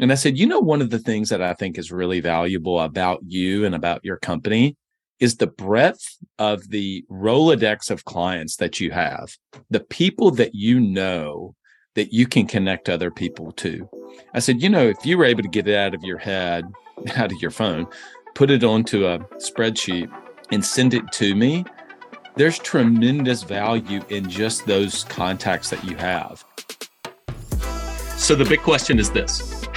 And I said, you know, one of the things that I think is really valuable about you and about your company is the breadth of the Rolodex of clients that you have, the people that you know that you can connect other people to. I said, you know, if you were able to get it out of your head, out of your phone, put it onto a spreadsheet and send it to me, there's tremendous value in just those contacts that you have. So the big question is this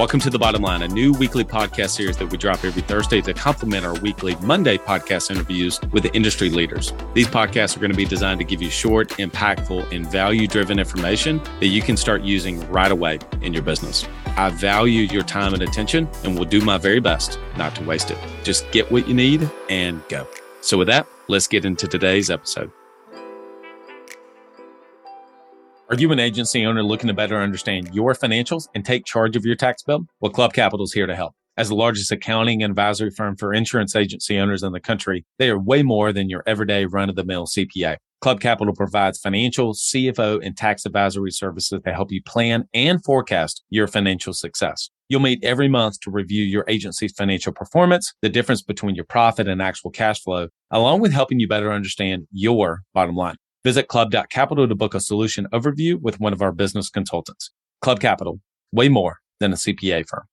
Welcome to The Bottom Line, a new weekly podcast series that we drop every Thursday to complement our weekly Monday podcast interviews with the industry leaders. These podcasts are going to be designed to give you short, impactful, and value driven information that you can start using right away in your business. I value your time and attention and will do my very best not to waste it. Just get what you need and go. So, with that, let's get into today's episode. Are you an agency owner looking to better understand your financials and take charge of your tax bill? Well, Club Capital is here to help. As the largest accounting and advisory firm for insurance agency owners in the country, they are way more than your everyday run of the mill CPA. Club Capital provides financial, CFO, and tax advisory services to help you plan and forecast your financial success. You'll meet every month to review your agency's financial performance, the difference between your profit and actual cash flow, along with helping you better understand your bottom line. Visit club.capital to book a solution overview with one of our business consultants. Club Capital, way more than a CPA firm.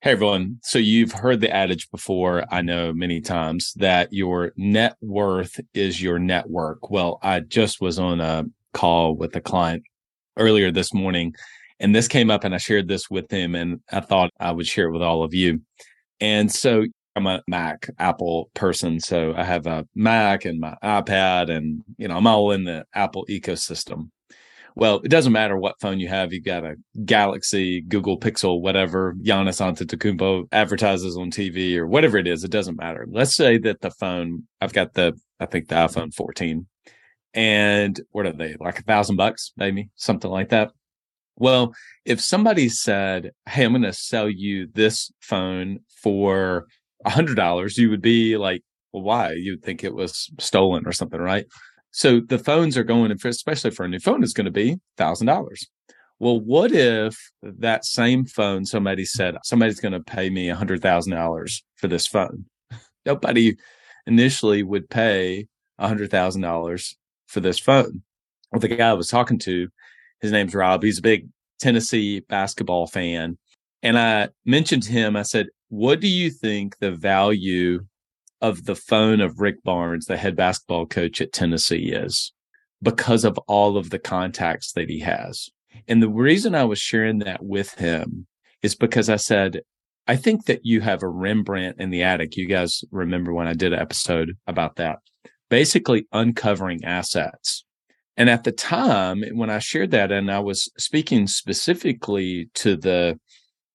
Hey everyone. So you've heard the adage before, I know many times, that your net worth is your network. Well, I just was on a call with a client earlier this morning, and this came up, and I shared this with him, and I thought I would share it with all of you. And so I'm a Mac Apple person, so I have a Mac and my iPad, and you know I'm all in the Apple ecosystem. Well, it doesn't matter what phone you have. You've got a Galaxy, Google Pixel, whatever. Giannis Antetokounmpo advertises on TV or whatever it is. It doesn't matter. Let's say that the phone I've got the I think the iPhone 14, and what are they like a thousand bucks, maybe something like that. Well, if somebody said, "Hey, I'm going to sell you this phone for a hundred dollars, you would be like, well, why? You'd think it was stolen or something, right? So the phones are going, especially for a new phone, is going to be thousand dollars. Well, what if that same phone somebody said somebody's going to pay me a hundred thousand dollars for this phone? Nobody initially would pay a hundred thousand dollars for this phone. Well, the guy I was talking to, his name's Rob. He's a big Tennessee basketball fan. And I mentioned to him, I said, what do you think the value of the phone of Rick Barnes, the head basketball coach at Tennessee, is? Because of all of the contacts that he has. And the reason I was sharing that with him is because I said, I think that you have a Rembrandt in the attic. You guys remember when I did an episode about that, basically uncovering assets. And at the time when I shared that, and I was speaking specifically to the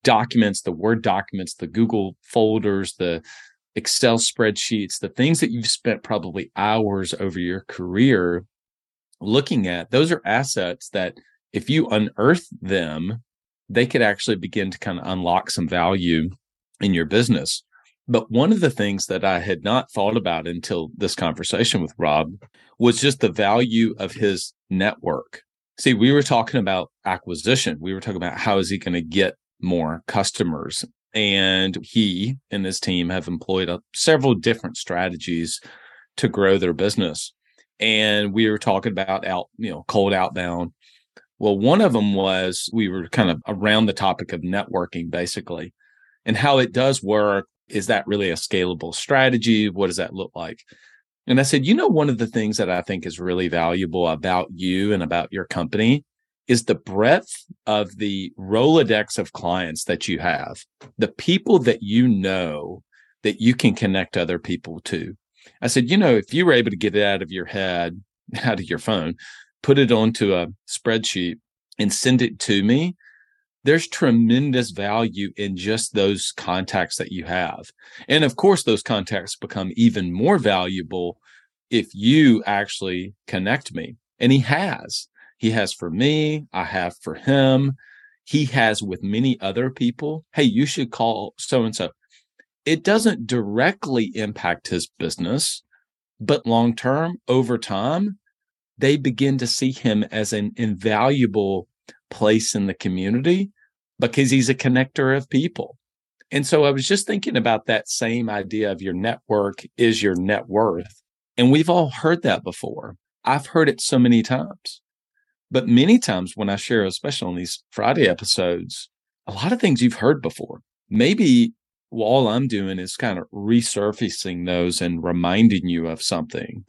documents, the Word documents, the Google folders, the Excel spreadsheets, the things that you've spent probably hours over your career looking at, those are assets that if you unearth them, they could actually begin to kind of unlock some value in your business. But one of the things that I had not thought about until this conversation with Rob was just the value of his network. See, we were talking about acquisition. We were talking about how is he going to get more customers. And he and his team have employed several different strategies to grow their business. And we were talking about out, you know, cold outbound. Well, one of them was we were kind of around the topic of networking, basically, and how it does work. Is that really a scalable strategy? What does that look like? And I said, you know, one of the things that I think is really valuable about you and about your company is the breadth of the Rolodex of clients that you have, the people that you know that you can connect other people to. I said, you know, if you were able to get it out of your head, out of your phone, put it onto a spreadsheet and send it to me, there's tremendous value in just those contacts that you have. And of course, those contacts become even more valuable if you actually connect me. And he has. He has for me, I have for him. He has with many other people. Hey, you should call so and so. It doesn't directly impact his business, but long term, over time, they begin to see him as an invaluable place in the community because he's a connector of people. And so I was just thinking about that same idea of your network is your net worth. And we've all heard that before. I've heard it so many times. But many times when I share, especially on these Friday episodes, a lot of things you've heard before. Maybe all I'm doing is kind of resurfacing those and reminding you of something.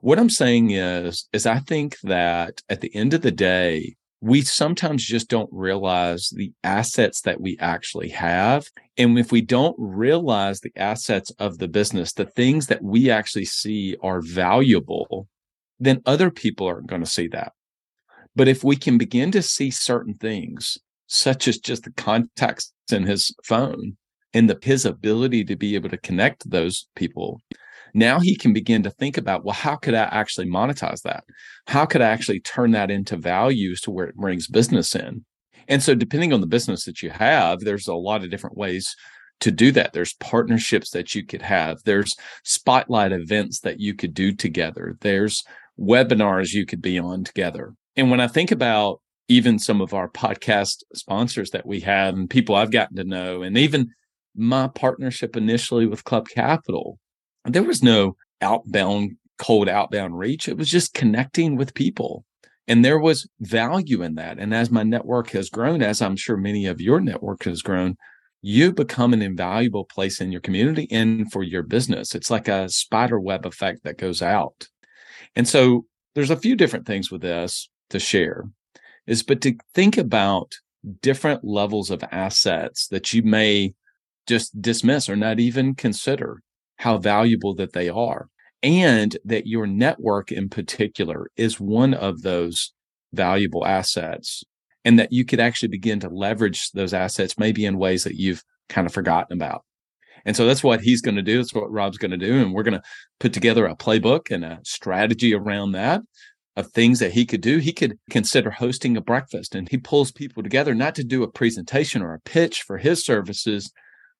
What I'm saying is, is I think that at the end of the day, we sometimes just don't realize the assets that we actually have. And if we don't realize the assets of the business, the things that we actually see are valuable, then other people aren't going to see that. But if we can begin to see certain things, such as just the contacts in his phone and the, his ability to be able to connect those people, now he can begin to think about, well, how could I actually monetize that? How could I actually turn that into values to where it brings business in? And so, depending on the business that you have, there's a lot of different ways to do that. There's partnerships that you could have, there's spotlight events that you could do together, there's webinars you could be on together. And when I think about even some of our podcast sponsors that we have and people I've gotten to know, and even my partnership initially with Club Capital, there was no outbound, cold outbound reach. It was just connecting with people. And there was value in that. And as my network has grown, as I'm sure many of your network has grown, you become an invaluable place in your community and for your business. It's like a spider web effect that goes out. And so there's a few different things with this to share is, but to think about different levels of assets that you may just dismiss or not even consider how valuable that they are and that your network in particular is one of those valuable assets and that you could actually begin to leverage those assets maybe in ways that you've kind of forgotten about. And so that's what he's going to do. That's what Rob's going to do. And we're going to put together a playbook and a strategy around that of things that he could do. He could consider hosting a breakfast and he pulls people together, not to do a presentation or a pitch for his services,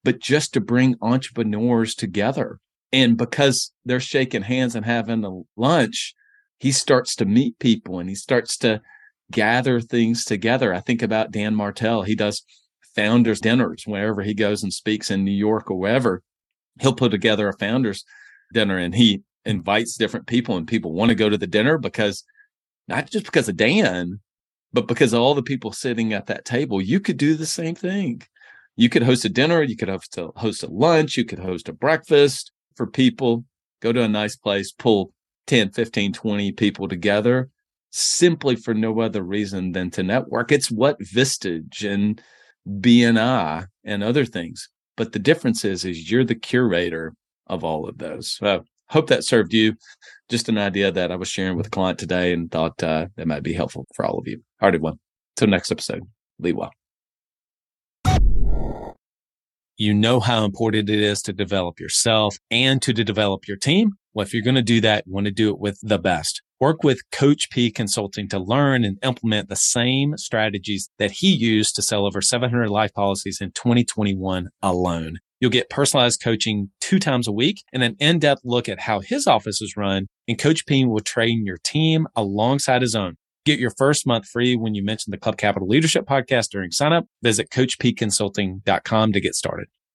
but just to bring entrepreneurs together. And because they're shaking hands and having a lunch, he starts to meet people and he starts to gather things together. I think about Dan Martell. He does founders dinners wherever he goes and speaks in New York or wherever. He'll put together a founders dinner and he invites different people and people want to go to the dinner because not just because of Dan, but because of all the people sitting at that table. You could do the same thing you could host a dinner, you could host a, host a lunch, you could host a breakfast for people, go to a nice place, pull 10, 15, 20 people together simply for no other reason than to network. It's what Vistage and BNI and other things. But the difference is, is you're the curator of all of those. So hope that served you. Just an idea that I was sharing with a client today and thought uh, that might be helpful for all of you. Hearted one. Till next episode. Well. You know how important it is to develop yourself and to, to develop your team. Well, if you're going to do that, you want to do it with the best. Work with Coach P Consulting to learn and implement the same strategies that he used to sell over 700 life policies in 2021 alone. You'll get personalized coaching two times a week and an in-depth look at how his office is run. And Coach P will train your team alongside his own. Get your first month free when you mention the Club Capital Leadership Podcast during signup. Visit CoachPConsulting.com to get started.